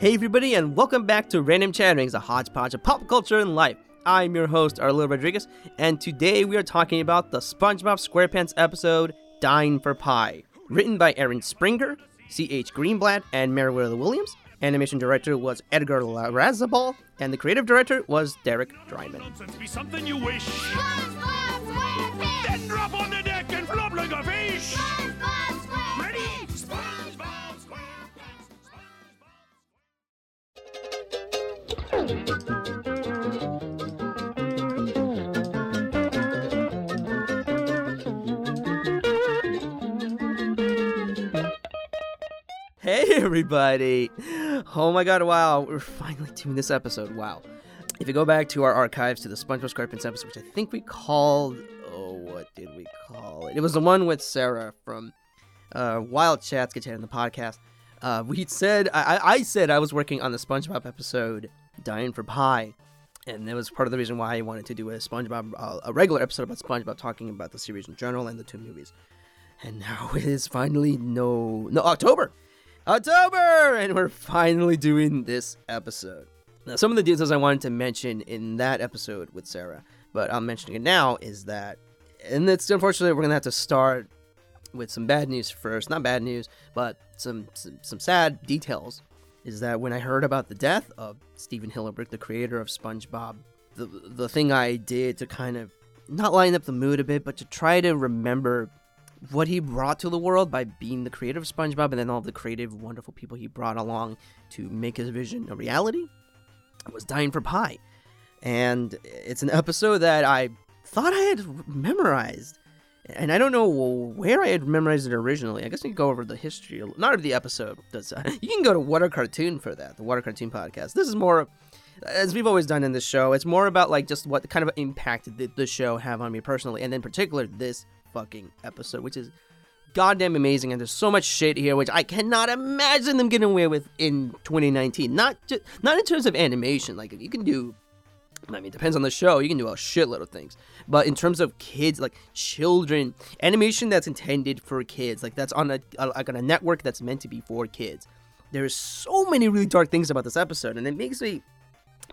Hey, everybody, and welcome back to Random Chatterings, a hodgepodge of pop culture and life. I'm your host, Arlo Rodriguez, and today we are talking about the SpongeBob SquarePants episode Dying for Pie. Written by Aaron Springer, C.H. Greenblatt, and Merriwether Williams. Animation director was Edgar Larrazábal, and the creative director was Derek Drymon. Nonsense be something you wish. Then drop on the deck and flop like a fish. Hey, everybody! Oh my god, wow, we're finally doing this episode. Wow. If you go back to our archives to the SpongeBob SquarePants episode, which I think we called. Oh, what did we call it? It was the one with Sarah from uh, Wild Chats, get in the podcast. Uh, we said, I, I I said I was working on the SpongeBob episode, Dying for Pie. And that was part of the reason why I wanted to do a SpongeBob, uh, a regular episode about SpongeBob talking about the series in general and the two movies. And now it is finally no, no, October! October! And we're finally doing this episode. Now, some of the details I wanted to mention in that episode with Sarah, but I'm mentioning it now, is that, and it's unfortunately, we're to have to start with some bad news first. Not bad news, but some, some, some sad details. Is that when I heard about the death of Stephen Hillenburg, the creator of SpongeBob, the, the thing I did to kind of not lighten up the mood a bit, but to try to remember what he brought to the world by being the creator of SpongeBob and then all the creative, wonderful people he brought along to make his vision a reality was Dying for Pie. And it's an episode that I thought I had memorized. And I don't know where I had memorized it originally. I guess we can go over the history, not of the episode. Because, uh, you can go to Water Cartoon for that, the Water Cartoon podcast. This is more, as we've always done in this show, it's more about like just what kind of impact did the show have on me personally, and in particular this fucking episode, which is goddamn amazing. And there's so much shit here, which I cannot imagine them getting away with in 2019. Not just, not in terms of animation. Like you can do. I mean, it depends on the show. You can do a shitload of things. But in terms of kids, like children, animation that's intended for kids, like that's on a, a like on a network that's meant to be for kids. There's so many really dark things about this episode, and it makes me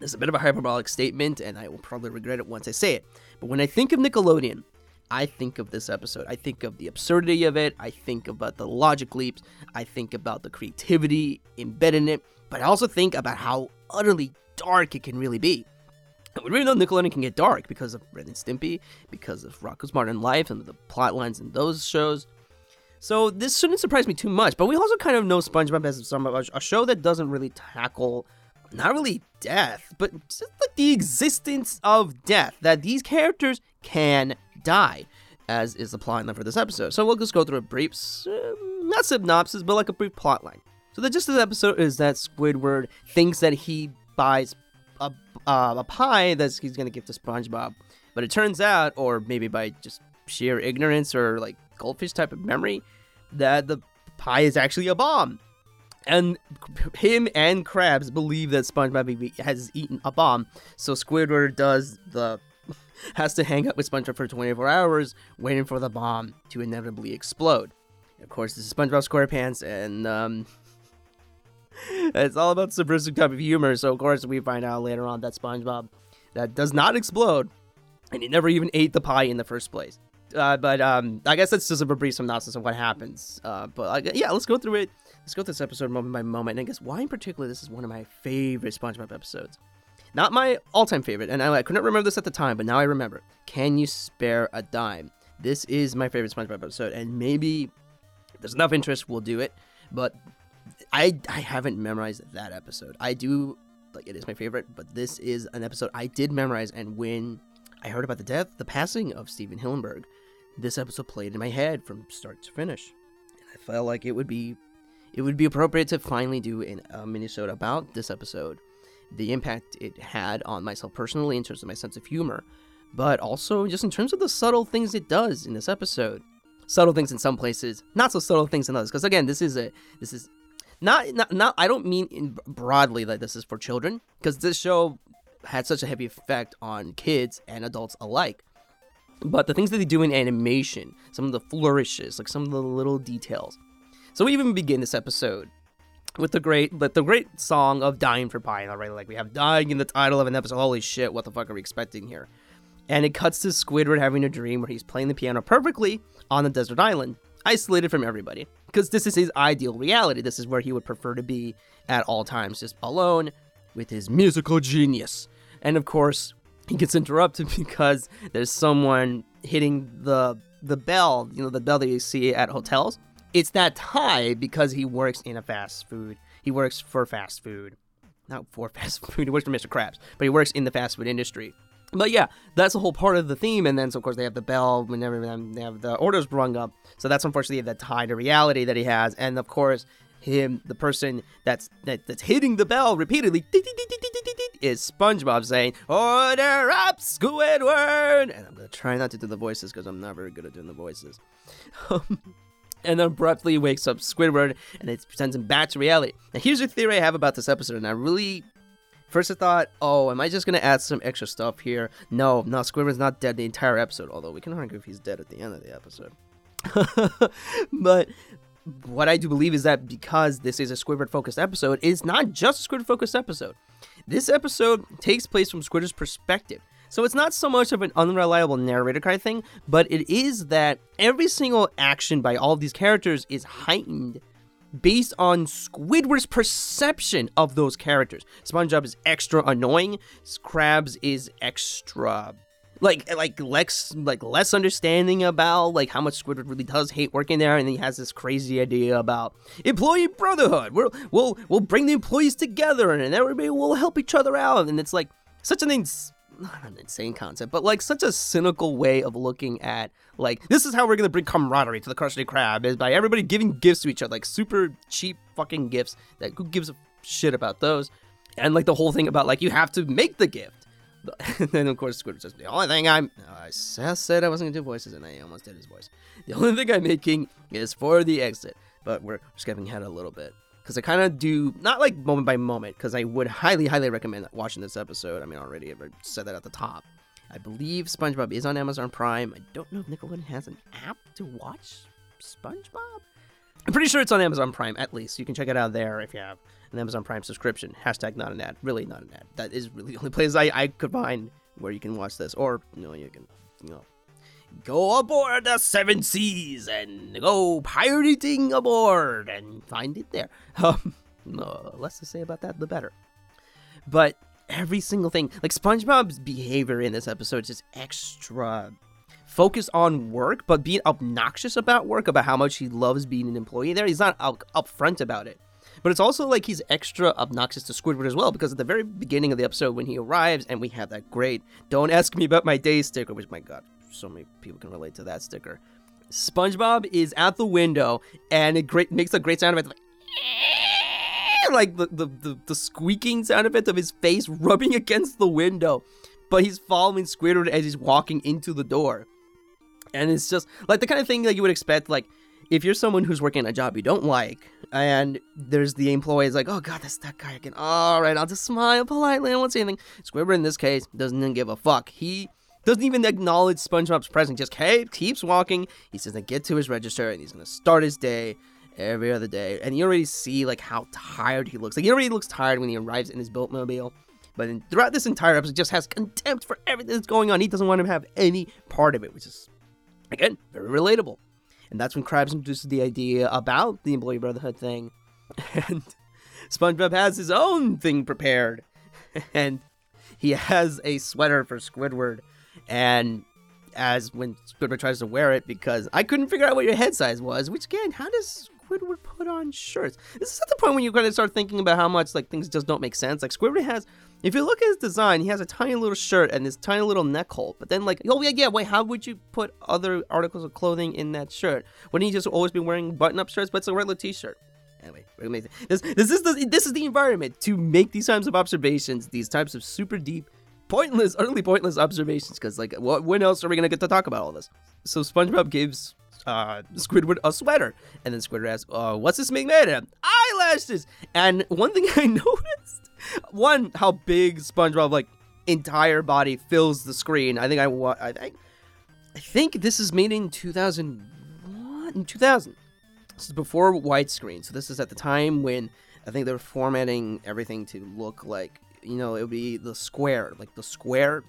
it's a bit of a hyperbolic statement, and I will probably regret it once I say it. But when I think of Nickelodeon, I think of this episode. I think of the absurdity of it. I think about the logic leaps. I think about the creativity embedded in it. But I also think about how utterly dark it can really be. And we really know Nickelodeon can get dark because of Ren and Stimpy, because of Rocko's Modern Life and the plot lines in those shows. So this shouldn't surprise me too much. But we also kind of know SpongeBob as a show that doesn't really tackle not really death, but just like the existence of death. That these characters can die, as is the plot line for this episode. So we'll just go through a brief, uh, not synopsis, but like a brief plot line. So the gist of the episode is that Squidward thinks that he buys a, uh, a pie that he's gonna give to SpongeBob, but it turns out, or maybe by just sheer ignorance or like goldfish type of memory, that the pie is actually a bomb. And him and Krabs believe that SpongeBob has eaten a bomb, so Squidward does the has to hang out with SpongeBob for 24 hours, waiting for the bomb to inevitably explode. Of course, this is SpongeBob SquarePants, and um, it's all about the subversive type of humor. So of course, we find out later on that SpongeBob that does not explode, and he never even ate the pie in the first place. Uh, but um, I guess that's just a brief synopsis of what happens. Uh, but uh, yeah, let's go through it. Let's go through this episode moment by moment. And I guess why in particular this is one of my favorite SpongeBob episodes. Not my all-time favorite, and I, I couldn't remember this at the time, but now I remember. Can you spare a dime? This is my favorite SpongeBob episode, and maybe there's enough interest, we'll do it. But I I haven't memorized that episode. I do like it is my favorite, but this is an episode I did memorize, and when I heard about the death, the passing of Stephen Hillenburg, this episode played in my head from start to finish. And I felt like it would be it would be appropriate to finally do a minisode about this episode, the impact it had on myself personally in terms of my sense of humor, but also just in terms of the subtle things it does in this episode. Subtle things in some places, not so subtle things in others. Because again, this is a this is not not not. I don't mean in broadly that this is for children, because this show had such a heavy effect on kids and adults alike. But the things that they do in animation, some of the flourishes, like some of the little details. So we even begin this episode with the great, but the great song of "Dying for Pie." Right, like we have "Dying" in the title of an episode. Holy shit! What the fuck are we expecting here? And it cuts to Squidward having a dream where he's playing the piano perfectly on a desert island, isolated from everybody. Because this is his ideal reality. This is where he would prefer to be at all times, just alone with his musical genius. And of course, he gets interrupted because there's someone hitting the the bell, you know, the bell that you see at hotels. It's that tie because he works in a fast food. He works for fast food. Not for fast food, he works for Mr. Krabs, but he works in the fast food industry. But yeah, that's a whole part of the theme, and then so of course they have the bell whenever they have the orders rung up. So that's unfortunately the tie to reality that he has, and of course him, the person that's that, that's hitting the bell repeatedly, is SpongeBob saying "Order up, Squidward," and I'm gonna try not to do the voices because I'm not very good at doing the voices. Um, and then abruptly wakes up Squidward, and it sends him back to reality. Now here's a theory I have about this episode, and I really First, I thought, oh, am I just gonna add some extra stuff here? No, no, Squidward's not dead the entire episode. Although we can argue if he's dead at the end of the episode. but what I do believe is that because this is a Squidward focused episode, it's not just a Squidward focused episode. This episode takes place from Squidward's perspective. So it's not so much of an unreliable narrator kind of thing, but it is that every single action by all of these characters is heightened based on Squidward's perception of those characters. SpongeBob is extra annoying. Krabs is extra like like Lex like less understanding about like how much Squidward really does hate working there, and he has this crazy idea about employee brotherhood. We'll we'll we'll bring the employees together, and everybody will help each other out. And it's like such an ins- not an insane concept, but like such a cynical way of looking at like this is how we're gonna bring camaraderie to the Krusty Krab is by everybody giving gifts to each other, like super cheap fucking gifts. That who gives a shit about those? And like the whole thing about like you have to make the gift. And then of course Squidward says the only thing I'm I said I wasn't gonna do voices and I almost did his voice. The only thing I'm making is for the exit, but we're skipping ahead a little bit because I kind of do not like moment by moment because I would highly highly recommend watching this episode. I mean already I've said that at the top. I believe SpongeBob is on Amazon Prime. I don't know if Nickelodeon has an app to watch SpongeBob. I'm pretty sure it's on Amazon Prime at least. You can check it out there if you have an Amazon Prime subscription. Hashtag not an ad. Really not an ad. That is really the only place I, I could find where you can watch this. Or, you know, you can, you know, go aboard the seven seas and go pirating aboard and find it there. Um, no, less to say about that, the better. But every single thing, like SpongeBob's behavior in this episode is just extra focused on work, but being obnoxious about work, about how much he loves being an employee there. He's not up, upfront about it. But it's also like he's extra obnoxious to Squidward as well, because at the very beginning of the episode, when he arrives and we have that great "Don't ask me about my day" sticker, which my God, so many people can relate to that sticker. SpongeBob is at the window, and it great makes a great sound effect, like the, the the the squeaking sound effect of his face rubbing against the window. But he's following Squidward as he's walking into the door, and it's just like the kind of thing that you would expect, like if you're someone who's working a job you don't like, and there's the employee is like, oh god, that's that guy again. All right, I'll just smile politely. I won't say anything. Squidward in this case doesn't give a fuck. He doesn't even acknowledge SpongeBob's presence. Just hey, keeps walking. He's gonna get to his register, and he's gonna start his day every other day. And you already see like how tired he looks. Like he already looks tired when he arrives in his boatmobile. But in, throughout this entire episode, just has contempt for everything that's going on. He doesn't want to have any part of it, which is again very relatable. And that's when Krabs introduces the idea about the employee brotherhood thing. And SpongeBob has his own thing prepared. And he has a sweater for Squidward. And as when Squidward tries to wear it, because I couldn't figure out what your head size was, which again, how does Squidward put on shirts? This is at the point when you kind of start thinking about how much like things just don't make sense. Like Squidward has if you look at his design, he has a tiny little shirt and this tiny little neck hole. But then, like, oh yeah, yeah. Wait, how would you put other articles of clothing in that shirt? Wouldn't he just always be wearing button-up shirts? But it's a regular T-shirt. Anyway, amazing this this is the this is the environment to make these types of observations, these types of super deep, pointless, utterly pointless observations. Because like, what when else are we gonna get to talk about all this? So SpongeBob gives uh, Squidward a sweater, and then Squidward asks, uh, "What's this being made of?" Eyelashes. And one thing I noticed one how big SpongeBob like entire body fills the screen. I think I wa- I think I think this is made in 2001 in 2000. This is before widescreen. So this is at the time when I think they were formatting everything to look like you know it would be the square, like the square.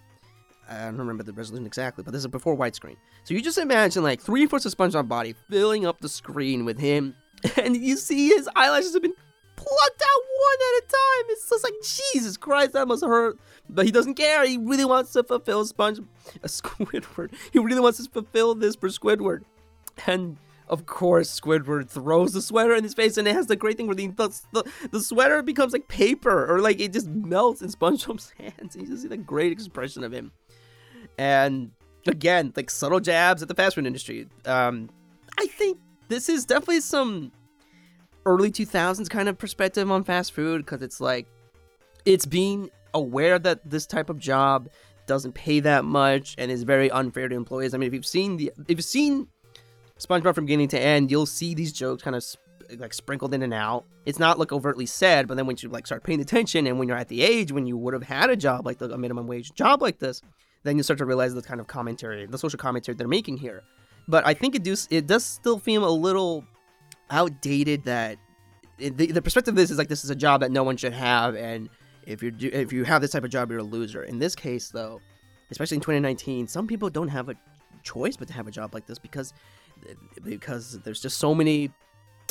I don't remember the resolution exactly, but this is before widescreen. So you just imagine like three fourths of SpongeBob body filling up the screen with him, and you see his eyelashes have been plucked out one at a time. It's just like Jesus Christ, that must hurt. But he doesn't care. He really wants to fulfill Sponge, uh, a Squidward. He really wants to fulfill this for Squidward, and of course, Squidward throws the sweater in his face, and it has the great thing where the, the, the, sweater becomes like paper, or like it just melts in SpongeBob's hands. You just see the great expression of him. And again, like subtle jabs at the fast food industry. Um, I think this is definitely some early 2000s kind of perspective on fast food because it's like it's being aware that this type of job doesn't pay that much and is very unfair to employees. I mean, if you've seen the if you've seen SpongeBob from beginning to end, you'll see these jokes kind of sp- like sprinkled in and out. It's not like overtly said, but then when you like start paying attention and when you're at the age when you would have had a job like the, a minimum wage job like this, then you start to realize the kind of commentary, the social commentary they're making here. But I think it does it does still feel a little outdated that it, the, the perspective of this is like this is a job that no one should have and if you do if you have this type of job you're a loser. In this case though, especially in 2019, some people don't have a choice but to have a job like this because because there's just so many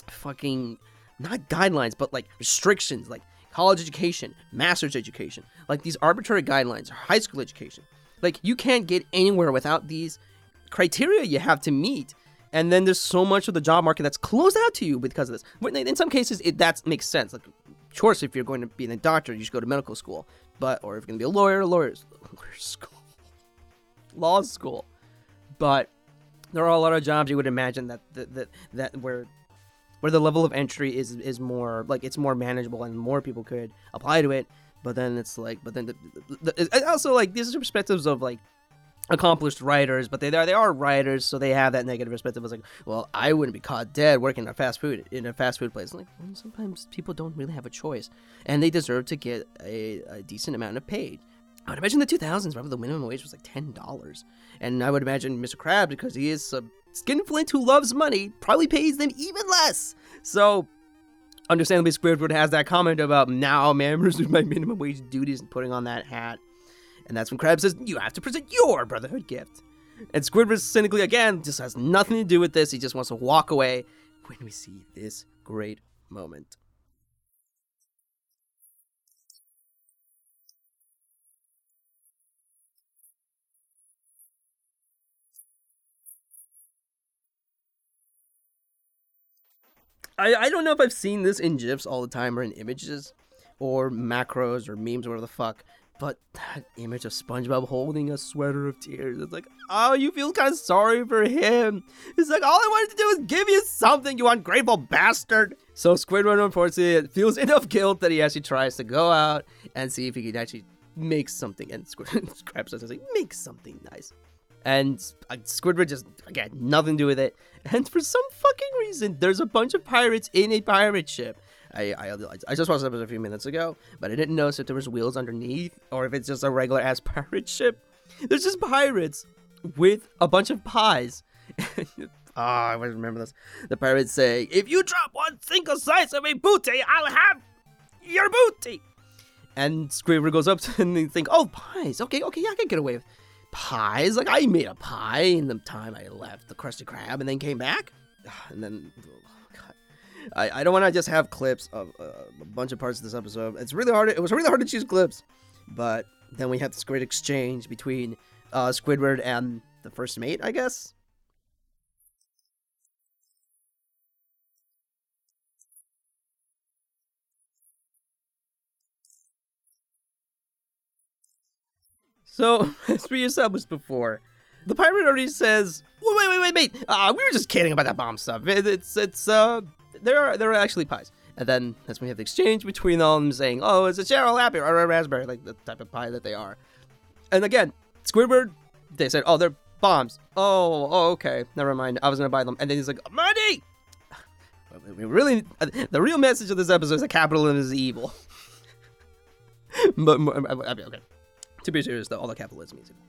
fucking not guidelines but like restrictions like college education, master's education, like these arbitrary guidelines, or high school education. Like you can't get anywhere without these criteria you have to meet. And then there's so much of the job market that's closed out to you because of this. In some cases, it that makes sense. Like, of course, if you're going to be a doctor, you should go to medical school. But or if you're going to be a lawyer, lawyers, lawyer school, law school. But there are a lot of jobs you would imagine that that that, that where where the level of entry is is more like it's more manageable and more people could apply to it. But then it's like, but then the, the, the, also like these are perspectives of like accomplished writers, but they are they are writers, so they have that negative perspective. It's like, well, I wouldn't be caught dead working in a fast food in a fast food place. Like well, sometimes people don't really have a choice, and they deserve to get a, a decent amount of paid. I would imagine the 2000s, probably the minimum wage was like ten dollars, and I would imagine Mr. Krabs, because he is a skinflint who loves money, probably pays them even less. So. Understandably, Squidward has that comment about now members of my minimum wage duties and putting on that hat. And that's when Krabs says, You have to present your Brotherhood gift. And Squidward cynically, again, just has nothing to do with this. He just wants to walk away when we see this great moment. I, I don't know if I've seen this in GIFs all the time or in images or macros or memes or whatever the fuck. But that image of SpongeBob holding a sweater of tears, it's like, oh, you feel kind of sorry for him. It's like, all I wanted to do was give you something, you ungrateful bastard. So Squidward, unfortunately, feels enough guilt that he actually tries to go out and see if he can actually make something. And Squidward grabs us and says, like, make something nice. And uh, Squidward just, again, nothing to do with it. And for some fucking reason, there's a bunch of pirates in a pirate ship. I, I, I just watched episode a few minutes ago, but I didn't notice if there was wheels underneath or if it's just a regular ass pirate ship. There's just pirates with a bunch of pies. Ah, I always remember this. The pirates say, "If you drop one single slice of a booty, I'll have your booty." And Squidward goes up to and they think, "Oh, pies. Okay, okay, yeah, I can get away with pies. Like I made a pie in the time I left the Krusty Krab and then came back, and then." God. I, I don't want to just have clips of uh, a bunch of parts of this episode. It's really hard. It was really hard to choose clips, but then we have this great exchange between uh, Squidward and the first mate, I guess. So, as we established before, the pirate already says, "Wait, wait, wait, wait! Uh, we were just kidding about that bomb stuff. It, it's, it's, uh, there are, there are actually pies." And then that's when we have the exchange between them saying, "Oh, it's a Cheryl Happy or a raspberry, like the type of pie that they are." And again, Squidward, they said, "Oh, they're bombs." Oh, oh, okay, never mind. I was gonna buy them, and then he's like, "Money." We really, the real message of this episode is that capitalism is evil. but I okay, to be serious though, all the capitalism is evil.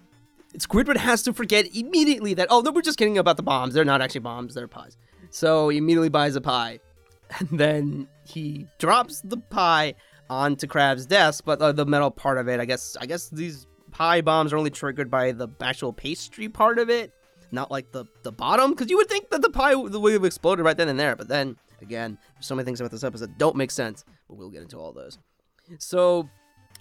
Squidward has to forget immediately that oh no, we're just kidding about the bombs. They're not actually bombs. They're pies. So he immediately buys a pie, and then he drops the pie onto Krabs' desk, but uh, the metal part of it, I guess, I guess these pie bombs are only triggered by the actual pastry part of it, not like the the bottom, because you would think that the pie would have exploded right then and there, but then again, so many things about this episode don't make sense, but we'll get into all those. So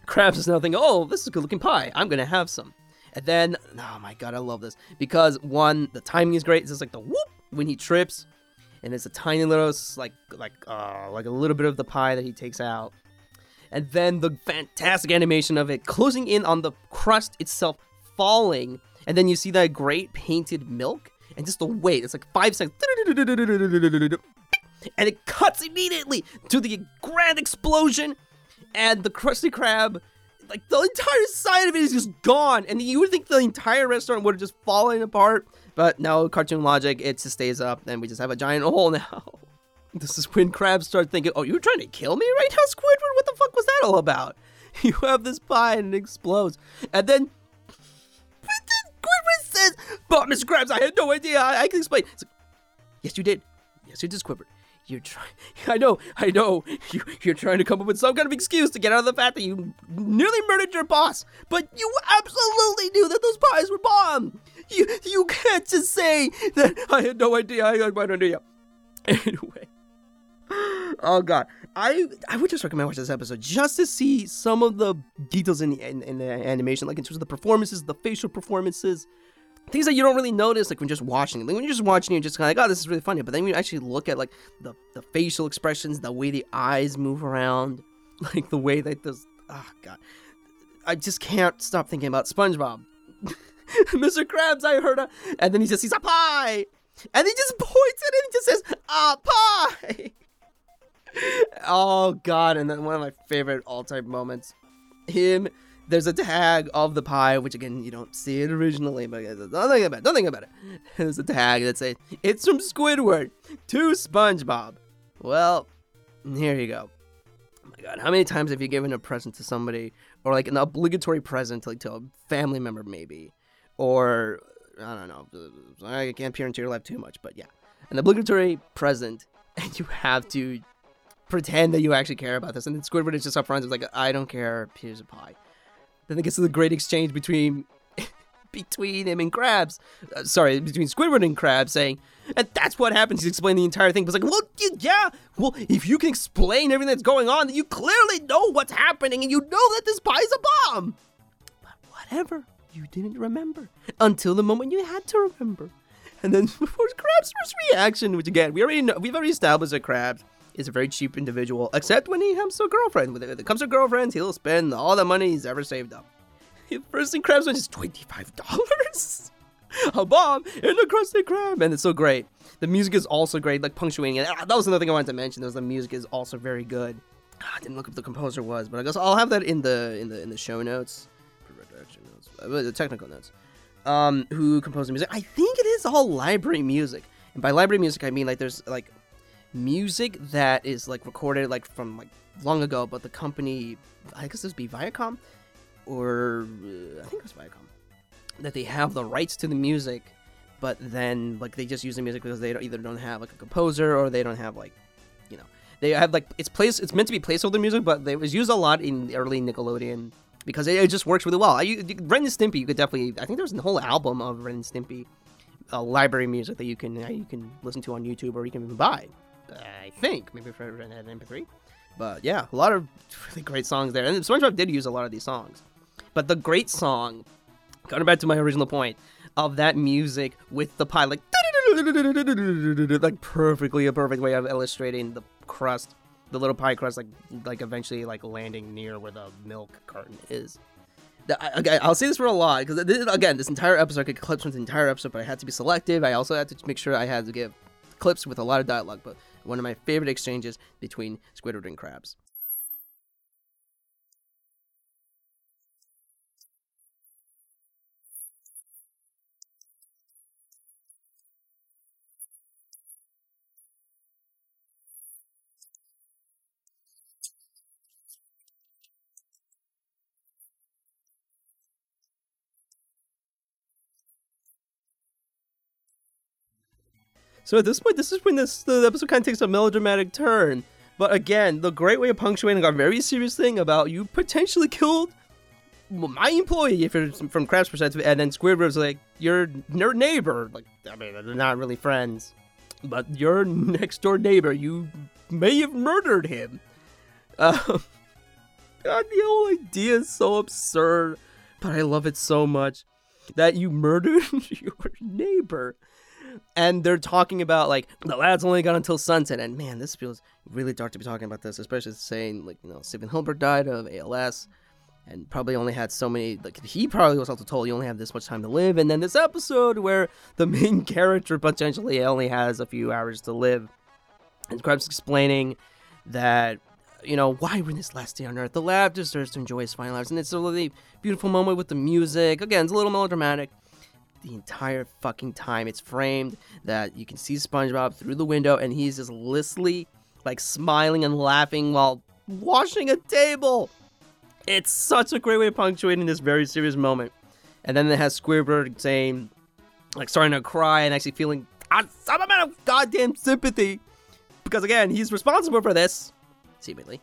Krabs is now thinking, oh, this is a good looking pie. I'm gonna have some. And then, oh my god, I love this because one, the timing is great. It's just like the whoop when he trips, and it's a tiny little like like uh like a little bit of the pie that he takes out, and then the fantastic animation of it closing in on the crust itself falling, and then you see that great painted milk, and just the weight. It's like five seconds, and it cuts immediately to the grand explosion and the Krusty Krab, like the entire side of it is just gone, and you would think the entire restaurant would have just fallen apart, but no, cartoon logic, it just stays up, and we just have a giant hole now. This is when Krabs start thinking, "Oh, you're trying to kill me right now, Squidward? What the fuck was that all about?" You have this pie and it explodes, and then Squidward says, "But Mr. Krabs, I had no idea. I, I can explain." Like, yes, you did. Yes, you did, Squidward. You're trying. I know. I know. You, you're trying to come up with some kind of excuse to get out of the fact that you nearly murdered your boss, but you absolutely knew that those pies were bomb. You you can't just say that I had no idea. I had no idea. Anyway. Oh god, I I would just recommend watching this episode just to see some of the details in the, in, in the animation, like in terms of the performances, the facial performances, things that you don't really notice like when just watching. Like when you're just watching, you're just kind of like, oh, this is really funny. But then you actually look at like the the facial expressions, the way the eyes move around, like the way that those. Oh god, I just can't stop thinking about SpongeBob. Mr. Krabs, I heard a, and then he just sees a pie, and he just points at it and just says, "A pie." oh god, and then one of my favorite all-time moments, him. There's a tag of the pie, which again you don't see it originally, but don't think about it. Don't think about it. There's a tag that says it's from Squidward to SpongeBob. Well, here you go. Oh my god, how many times have you given a present to somebody, or like an obligatory present, like to a family member maybe, or I don't know. I can't peer into your life too much, but yeah, an obligatory present, and you have to pretend that you actually care about this. And then Squidward is just upfront. It's like, I don't care. Here's a pie. Then it gets to the great exchange between between him and Krabs. Uh, sorry, between Squidward and Krabs, saying, and that's what happens. He's explaining the entire thing. But it's like, well, yeah, well, if you can explain everything that's going on, then you clearly know what's happening, and you know that this pie's a bomb. But whatever, you didn't remember until the moment you had to remember. And then of course, Krabs' reaction, which again we already know, we've already established that Krabs is a very cheap individual, except when he comes to a girlfriend. When it comes to girlfriends, he'll spend all the money he's ever saved up. First thing Krabs went is twenty five dollars. A bomb in a Krusty Krab, and it's so great. The music is also great, like punctuating it. Ah, that was another thing I wanted to mention. Was the music is also very good. Ah, I didn't look up the composer was, but I guess I'll have that in the in the in the show notes, uh, the technical notes. Um, who composed the music? I think it is all library music, and by library music I mean like there's like music that is like recorded like from like long ago, but the company I guess this be Viacom or uh, I think it was Viacom that they have the rights to the music, but then like they just use the music because they don't, either don't have like a composer or they don't have like you know they have like it's place it's meant to be placeholder music, but it was used a lot in early Nickelodeon because it, just works really well. I, you, Ren and Stimpy, you could definitely I think there's a whole album of Ren and Stimpy uh, library music that you can uh, you can listen to on YouTube or you can even buy. I think maybe for an MP3. But yeah, a lot of really great songs there, and SpongeBob did use a lot of these songs. But the great song, going back to my original point of that music with the pie, like like perfectly a perfect way of illustrating the crust, the little pie crust, like like eventually like landing near where the milk carton is. I- Okay, I'll say this for a lot because again, this entire episode I could clip from the entire episode, but I had to be selective. I also had to make sure I had to give clips with a lot of dialogue. But one of my favorite exchanges between Squidward and Krabs. So at this point, this is when this the episode kind of takes a melodramatic turn. But again, the great way of punctuating a very serious thing about you potentially killed my employee if you're from Krabs' perspective, and then Squidward's like your your neighbor. Like I mean, they're not really friends, but your next door neighbor. You may have murdered him. Um, God, the whole idea is so absurd, but I love it so much that you murdered your neighbor. And they're talking about like the lad's only got until sunset, and man, this feels really dark to be talking about this, especially saying like you know Stephen Hillenburg died of ALS, and probably only had so many. Like he probably was also told you only have this much time to live, and then this episode where the main character potentially only has a few hours to live, and Krabs explaining that you know why we're in this last day on Earth. The lab deserves to enjoy his final hours, and it's a really beautiful moment with the music. Again, it's a little melodramatic. The entire fucking time it's framed that you can see SpongeBob through the window, and he's just listly like smiling and laughing while washing a table. It's such a great way of punctuating this very serious moment. And then it has Squidward saying, like, starting to cry and actually feeling some amount of goddamn sympathy. Because again, he's responsible for this, seemingly.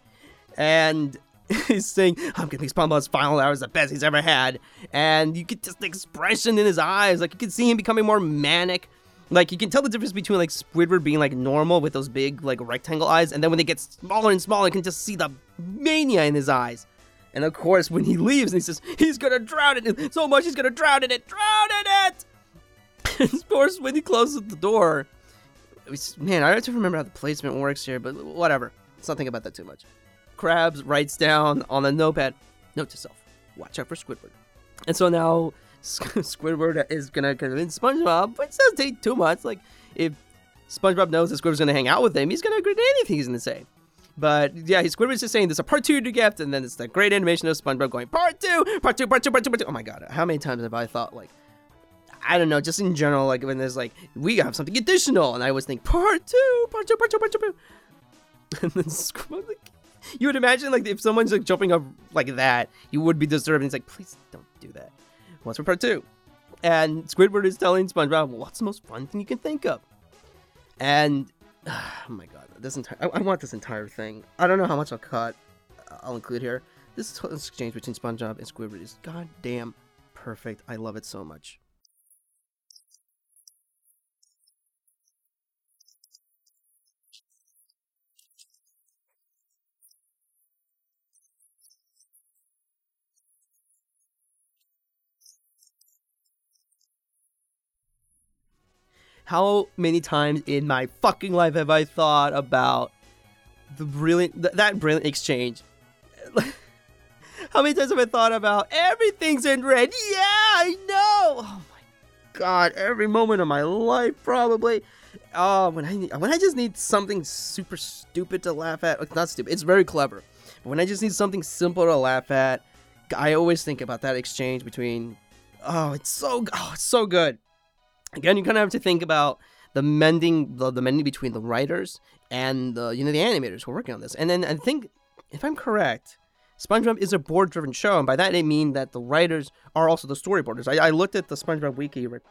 And he's saying, I'm gonna make final hours the best he's ever had. And you get just the expression in his eyes. Like, you can see him becoming more manic. Like, you can tell the difference between, like, Squidward being, like, normal with those big, like, rectangle eyes. And then when they get smaller and smaller, you can just see the mania in his eyes. And of course, when he leaves and he says, he's gonna drown in it so much, he's gonna drown in it, drown in it! Of course, when he closes the door, it's- man, I have to remember how the placement works here, but whatever. Let's not think about that too much. Krabs writes down on a notepad, note to self, watch out for Squidward. And so now Squidward is gonna convince SpongeBob, but it doesn't take too much. Like, if SpongeBob knows that Squidward's gonna hang out with him, he's gonna agree to anything he's gonna say. But yeah, Squidward's just saying there's a part two to gift, and then it's the great animation of SpongeBob going part two, part two, part two, part two, part two. Oh my god, how many times have I thought like, I don't know, just in general, like when there's like we have something additional, and I always think part two, part two, part two, part two, part two. and then Squidward, like, you would imagine like if someone's like jumping up like that, you would be disturbed. And it's like, please don't do that. What's for part two? And Squidward is telling SpongeBob, what's the most fun thing you can think of? And oh my god, this entire I, I want this entire thing. I don't know how much I'll cut. uh, I'll include here. This exchange between SpongeBob and Squidward is goddamn perfect. I love it so much. How many times in my fucking life have I thought about the brilliant th- that brilliant exchange? How many times have I thought about everything's in red? Yeah, I know. Oh my god, every moment of my life probably. Oh, when I need, when I just need something super stupid to laugh at, like, not stupid, it's very clever. But when I just need something simple to laugh at, I always think about that exchange between. Oh, it's so oh, it's so good. Again, you kind of have to think about the mending, the, the mending between the writers and the you know the animators who are working on this. And then I think, if I'm correct, SpongeBob is a board-driven show, and by that I mean that the writers are also the storyboarders. I, I looked at the SpongeBob wiki right,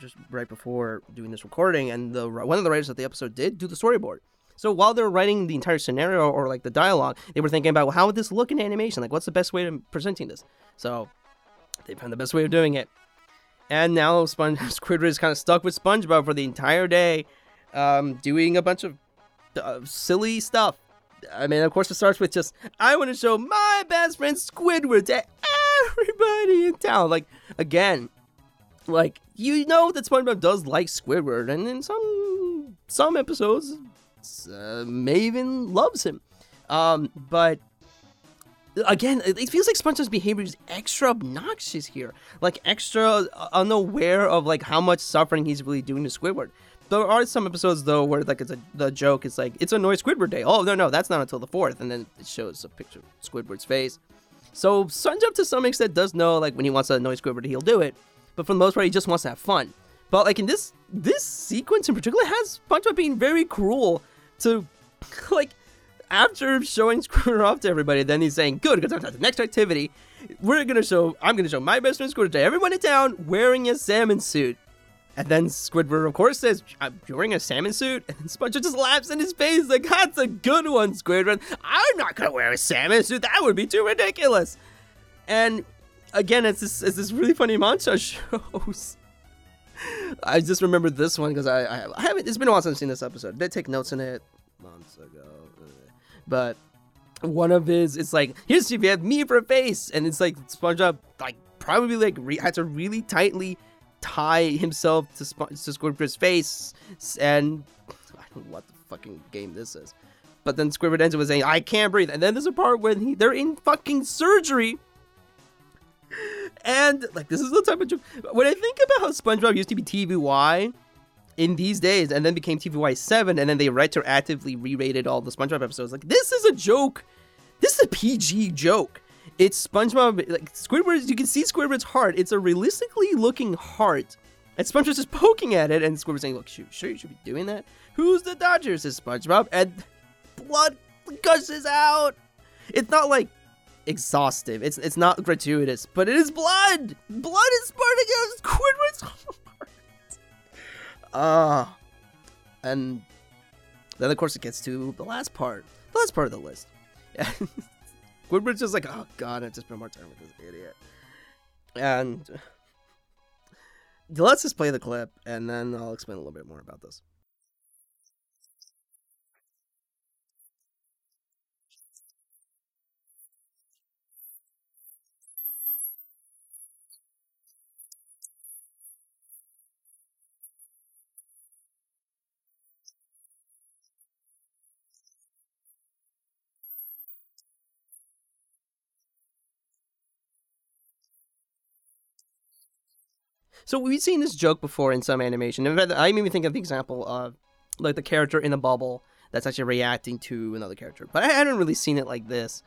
just right before doing this recording, and the one of the writers of the episode did do the storyboard. So while they're writing the entire scenario or like the dialogue, they were thinking about well, how would this look in animation? Like, what's the best way of presenting this? So they found the best way of doing it. And now Squidward is kind of stuck with SpongeBob for the entire day, um, doing a bunch of uh, silly stuff. I mean, of course, it starts with just I want to show my best friend Squidward to everybody in town. Like again, like you know that SpongeBob does like Squidward, and in some some episodes, uh, Maven loves him. Um, but again, it feels like SpongeBob's behavior is extra obnoxious here, like extra unaware of like how much suffering he's really doing to Squidward. There are some episodes though where like it's a the joke is like it's a Annoy Squidward Day. Oh no no that's not until the fourth, and then it shows a picture of Squidward's face. So SpongeBob to some extent does know like when he wants to annoy Squidward he'll do it, but for the most part he just wants to have fun. But like in this this sequence in particular has SpongeBob being very cruel to like after showing Squidward off to everybody, then he's saying, "Good, because the next activity, we're gonna show. I'm gonna show my best friend Squidward to everyone in town wearing a salmon suit." And then Squidward, of course, says, uh, "I'm- wearing a salmon suit? And SpongeBob just laughs in his face, like, That's a good one, Squidward. I'm not to wear a salmon suit. That would be too ridiculous. And again, it's this, it's this really funny montage shows. I just remember this one because I, I, I haven't, it's been a while since I've seen this episode. Did take notes in it months ago. But one of his, it's like, here's if you have me for a face. And it's like SpongeBob, like, probably like re- had to really tightly tie himself to, Sp- to Squidward's face, and I don't know what the fucking game this is. But then Squidward ends it with saying, "I can't breathe," and then there's a part when he, they're in fucking surgery, and like this is the type of joke. When I think about how SpongeBob used to be TVY in these days, and then became TVY seven, and then they retroactively re-rated all the SpongeBob episodes, like this is a joke. This is a PG joke. It's SpongeBob, like Squidward. You can see Squidward's heart. It's a realistically looking heart, and SpongeBob's just poking at it, and Squidward's saying, "Look, shoot, sure you should be doing that." Who's the Dodgers? Is SpongeBob, and blood gushes out. It's not like exhaustive. It's it's not gratuitous, but it is blood. Blood is spurting out of Squidward's Ah, and then of course it gets to the last part, the last part of the list. Squidward's just like, oh god, I just spent more time with this idiot. And let's just play the clip, and then I'll explain a little bit more about this. So we've seen this joke before in some animation. In fact, I even think of the example of like the character in the bubble that's actually reacting to another character. But I haven't really seen it like this.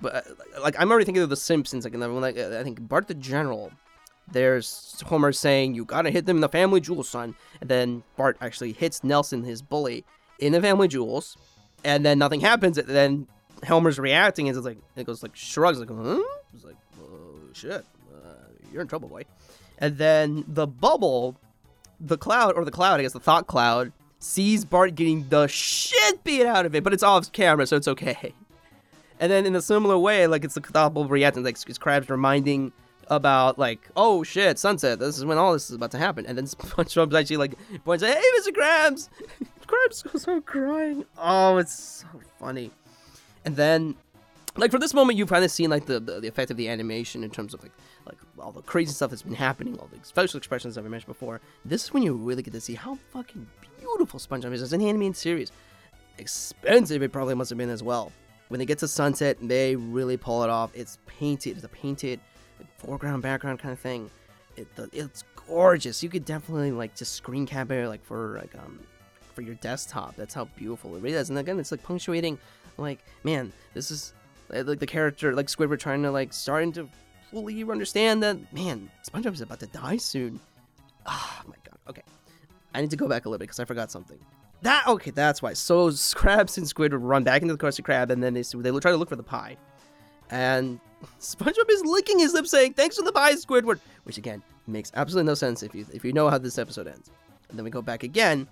But uh, like I'm already thinking of the Simpsons. Like, in the- like uh, I think Bart the General. There's Homer saying, "You gotta hit them in the family jewels, son," and then Bart actually hits Nelson, his bully, in the family jewels, and then nothing happens. And then Homer's reacting, and it's like it goes like shrugs, like, "Huh?" It's like, "Oh shit, uh, you're in trouble, boy." And then the bubble, the cloud, or the cloud, I guess the thought cloud, sees Bart getting the shit beat out of it, but it's off camera, so it's okay. And then in a similar way, like it's the thought bubble reacting, like Krabs reminding about like, oh shit, sunset. This is when all this is about to happen. And then SpongeBob's actually like points hey, Mr. Krabs. Krabs goes out crying. Oh, it's so funny. And then like for this moment you've kind of seen like the, the, the effect of the animation in terms of like like all the crazy stuff that's been happening all the facial expressions that we mentioned before. This is when you really get to see how fucking beautiful spongebob is. As an animated series. Expensive it probably must have been as well. When they get to sunset they really pull it off. It's painted it's a painted foreground background kind of thing. It, the, it's gorgeous. You could definitely like just screen cap it like for like um for your desktop. That's how beautiful it really is. And again it's like punctuating like man this is like the character like Squidward trying to like starting to fully understand that man SpongeBob is about to die soon. Ah my god. Okay, I need to go back a little bit because I forgot something. That okay, that's why. So Krabs and Squidward run back into the Krusty Krab, and then they they try to look for the pie, and SpongeBob is licking his lips, saying "Thanks for the pie, Squidward," which again makes absolutely no sense if you if you know how this episode ends. And then we go back again,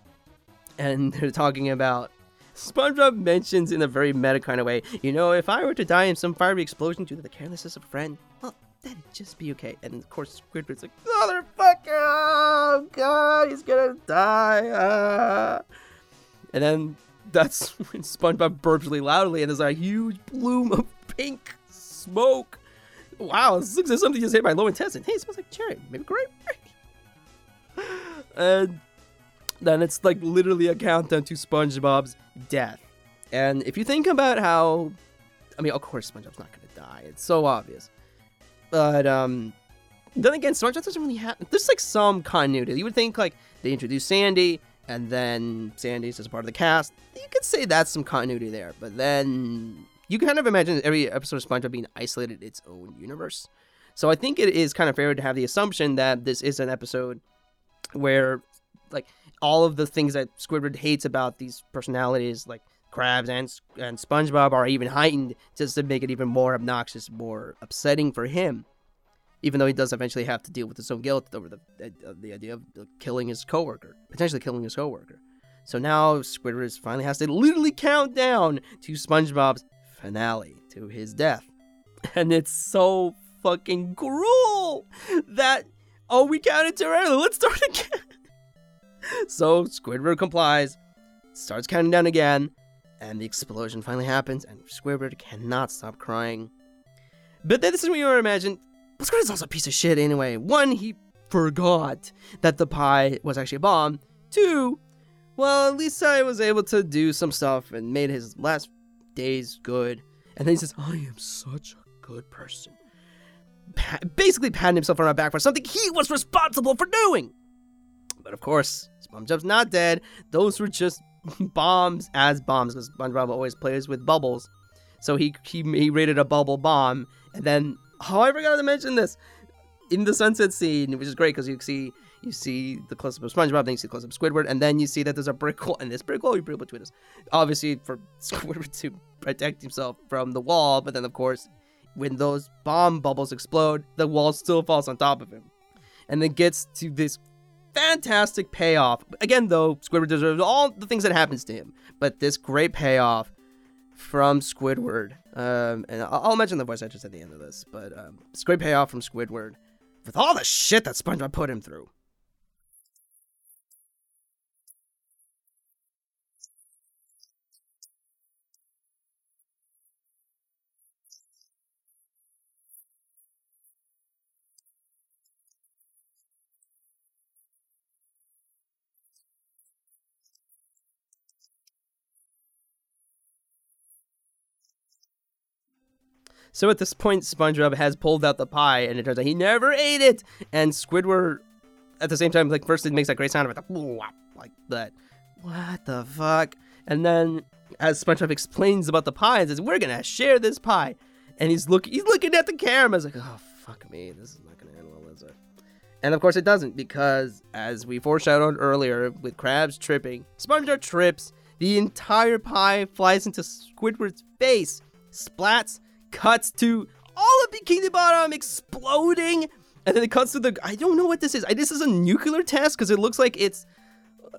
and they're talking about SpongeBob mentions in a very meta kind of way, you know, if I were to die in some fiery explosion due to the carelessness of a friend, well, that'd just be okay. And of course, Squidward's like, motherfucker, oh god, he's gonna die. ah." And then that's when SpongeBob burps really loudly, and there's a huge plume of pink smoke. Wow, this looks like something just hit my low intestine. Hey, it smells like cherry, maybe grapefruit. and then it's like literally a countdown to SpongeBob's death. And if you think about how, I mean, of course SpongeBob's not gonna die. It's so obvious. But um, then again, SpongeBob doesn't really have. There's like some continuity. You would think like they introduce Sandy, and then Sandy's as part of the cast. You could say that's some continuity there. But then you kind of imagine every episode of SpongeBob being isolated its own universe. So I think it is kind of fair to have the assumption that this is an episode where like all of the things that Squidward hates about these personalities, like Krabs and and SpongeBob, are even heightened just to make it even more obnoxious, more upsetting for him. even though he does eventually have to deal with his own guilt over the uh, the idea of uh, killing his coworker, potentially killing his coworker. So now Squidward finally has to literally count down to SpongeBob's finale, to his death, and it's so fucking cruel that oh we counted too early. Let's start again. so Squidward complies, starts counting down again, and the explosion finally happens, and Squidward cannot stop crying. But then this is what you would imagine. Squidward is also a piece of shit anyway. One, he forgot that the pie was actually a bomb. Two, well, at least I was able to do some stuff and made his last days good. And then he says, I am such a good person. Pa- basically patting himself on the back for something he was responsible for doing. But of course, SpongeBob's not dead. Those were just bombs as bombs because SpongeBob always plays with bubbles. So he, he he rated a bubble bomb, and then oh I forgot to mention this in the sunset scene, which is great because you see you see the close up of SpongeBob, then you see the close up of Squidward, and then you see that there's a brick wall, and this brick wall you put between us, obviously for Squidward to protect himself from the wall, but then of course when those bomb bubbles explode, the wall still falls on top of him, and then gets to this fantastic payoff. Again, though, Squidward deserves all the things that happens to him, but this great payoff from Squidward. Um, and I'll, mention the voice actors at the end of this, but um, great payoff from Squidward with all the shit that SpongeBob put him through. So at this point, SpongeBob has pulled out the pie, and it turns out he never ate it. And Squidward, at the same time, like first it makes that great sound of it, like, like that. What the fuck? And then as SpongeBob explains about the pie, and says, "We're gonna share this pie," and he's looking, he's looking at the camera, he's like, "Oh fuck me, this is not gonna end well, is it?" And of course it doesn't, because as we foreshadowed earlier, with Krabs tripping, SpongeBob trips, the entire pie flies into Squidward's face, splats, cuts to all of Bikini Bottom exploding, and then it cuts to the. I don't know what this is. I, this is a nuclear test because it looks like it's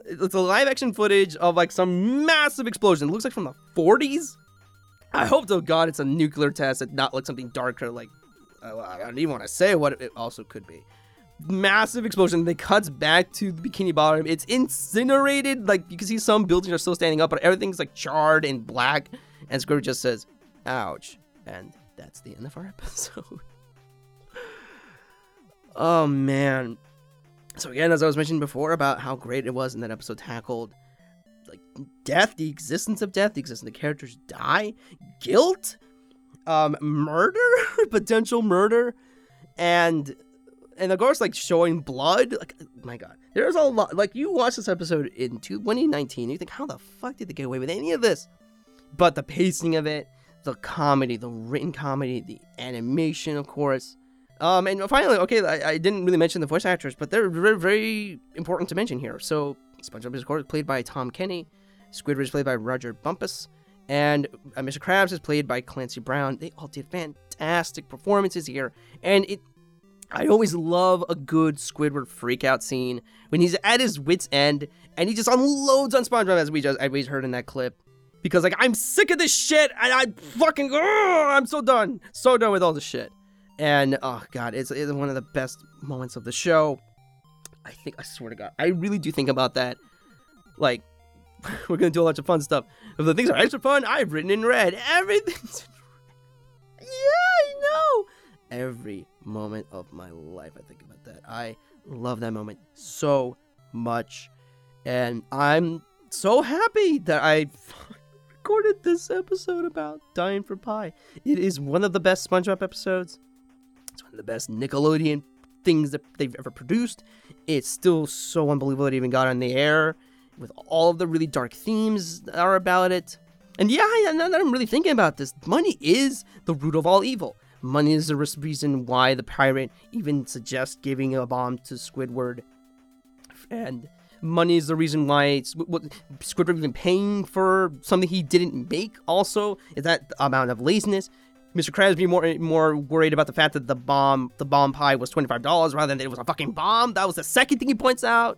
it's a live action footage of like some massive explosion. It looks like from the 40s. I hope to God it's a nuclear test and not like something darker. Like I don't even want to say what it also could be. Massive explosion. Then cuts back to the Bikini Bottom. It's incinerated. Like you can see some buildings are still standing up, but everything's like charred and black. And Squidward just says, "Ouch." And that's the end of our episode. oh man. So again, as I was mentioning before about how great it was in that episode tackled like death, the existence of death, the existence of the characters die, guilt, um, murder, potential murder, and and of course like showing blood. Like oh my god, there's a lot. Like you watch this episode in 2019, you think how the fuck did they get away with any of this? But the pacing of it, the comedy, the written comedy, the animation, of course. Um, and finally, okay, I, I didn't really mention the voice actors, but they're very, very important to mention here. So, SpongeBob is, course, played by Tom Kenny. Squidward is played by Rodger Bumpass. And uh, Mr. Krabs is played by Clancy Brown. They all did fantastic performances here. And it, I always love a good Squidward freakout scene when he's at his wits' end and he just unloads on SpongeBob, as we just, as we heard in that clip because like I'm sick of this shit and I fucking ugh, I'm so done, so done with all this shit. And oh god, it's, it's one of the best moments of the show. I think I swear to God, I really do think about that. Like we're gonna do a bunch of fun stuff. If the things are extra fun, I've written in red. Everything's yeah, I know. Every moment of my life, I think about that. I love that moment so much, and I'm so happy that I recorded this episode about dying for pie. It is one of the best SpongeBob episodes. It's one of the best Nickelodeon things that they've ever produced. It's still so unbelievable it even got on the air with all of the really dark themes that are about it. And yeah, now that I'm really thinking about this, money is the root of all evil. Money is the reason why the pirate even suggests giving a bomb to Squidward. And money is the reason why it's, what, Squidward even paying for something he didn't make. Also, is that amount of laziness. Mr. Krabs being more more worried about the fact that the bomb the bomb pie was twenty five dollars rather than it was a fucking bomb. That was the second thing he points out,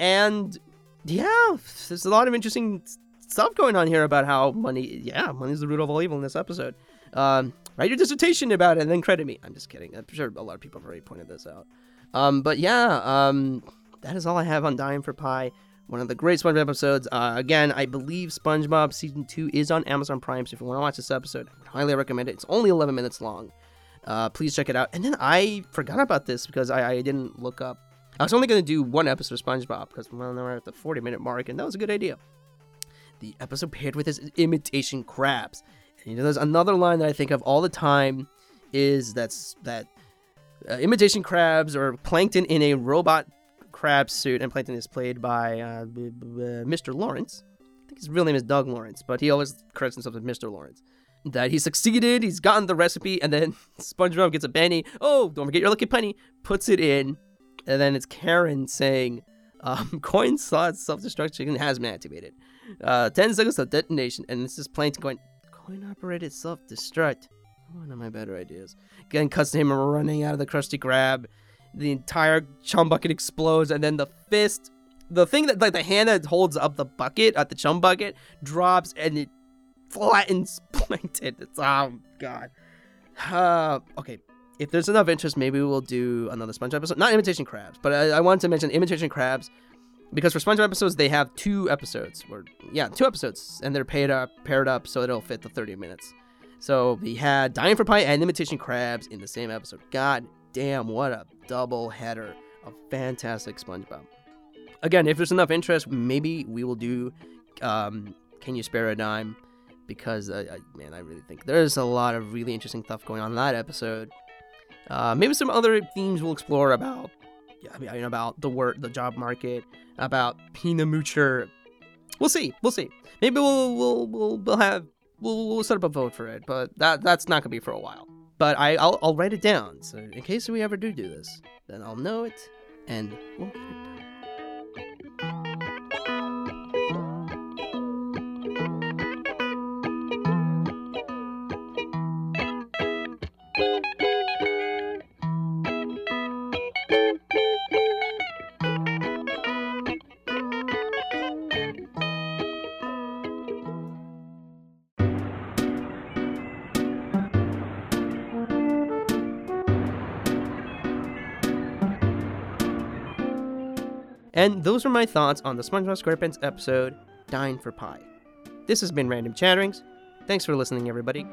and yeah, there's a lot of interesting stuff going on here about how money. Yeah, money's the root of all evil in this episode. Um, write your dissertation about it and then credit me. I'm just kidding. I'm sure a lot of people have already pointed this out. Um, but yeah, um, that is all I have on Dying for Pie. One of the great SpongeBob episodes. Uh, again, I believe SpongeBob season two is on Amazon Prime. So if you want to watch this episode, I highly recommend it. It's only 11 minutes long. Uh, please check it out. And then I forgot about this because I, I didn't look up. I was only going to do one episode of SpongeBob because well, now we're at the 40 minute mark, and that was a good idea. The episode paired with his imitation Krabs. And you know, there's another line that I think of all the time is that's that uh, imitation Krabs or plankton in a robot crab suit, and plankton is played by uh, b- b- Mr. Lawrence. I think his real name is Doug Lawrence, but he always corrects himself as Mr. Lawrence. That he succeeded, he's gotten the recipe, and then SpongeBob gets a penny. Oh, don't forget your lucky penny. Puts it in, and then it's Karen saying, um, "Coin slot self-destruction has been activated. Uh, Ten seconds of detonation." And this is plankton going, "Coin-operated self-destruct." One of my better ideas. Again, cuts to him running out of the Krusty Krab. The entire chum bucket explodes, and then the fist, the thing that like the hand that holds up the bucket at the chum bucket, drops and it flattens Plankton. It's oh god. Uh, okay, if there's enough interest, maybe we'll do another SpongeBob episode. Not imitation Krabs, but I, I wanted to mention imitation Krabs because for SpongeBob episodes they have two episodes, or yeah, two episodes, and they're paired up, paired up, so it'll fit the 30 minutes. So we had Dying for Pie and Imitation Krabs in the same episode. God damn, what a double header of fantastic SpongeBob. Again, if there's enough interest, maybe we will do um, Can You Spare a Dime? Because, uh, I, man, I really think there's a lot of really interesting stuff going on in that episode. Uh, maybe some other themes we'll explore about, I mean, about the work, the job market, about Pina Moocher. We'll see. We'll see. Maybe we'll we'll we'll, we'll have we'll, we'll set up a vote for it, but that that's not gonna be for a while. But I I'll, I'll write it down. So in case we ever do do this, then I'll know it and we'll And those are my thoughts on the SpongeBob SquarePants episode Dying for Pie. This has been Random Chatterings. Thanks for listening, everybody.